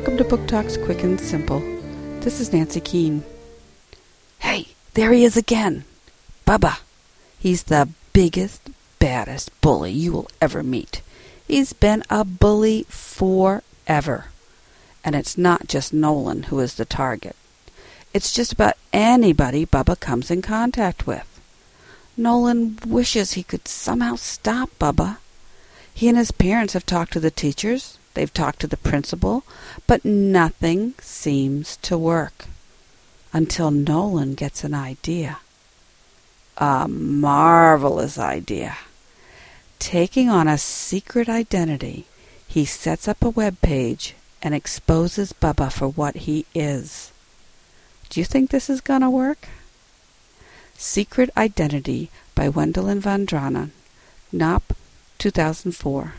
Book Talks Quick and Simple. This is Nancy Keane. Hey, there he is again. Bubba. He's the biggest, baddest bully you will ever meet. He's been a bully forever. And it's not just Nolan who is the target. It's just about anybody Bubba comes in contact with. Nolan wishes he could somehow stop Bubba. He and his parents have talked to the teachers, they've talked to the principal, but nothing seems to work. Until Nolan gets an idea. A marvelous idea. Taking on a secret identity, he sets up a web page and exposes Bubba for what he is. Do you think this is going to work? Secret Identity by Wendelin van Draanen. Knopf, 2004.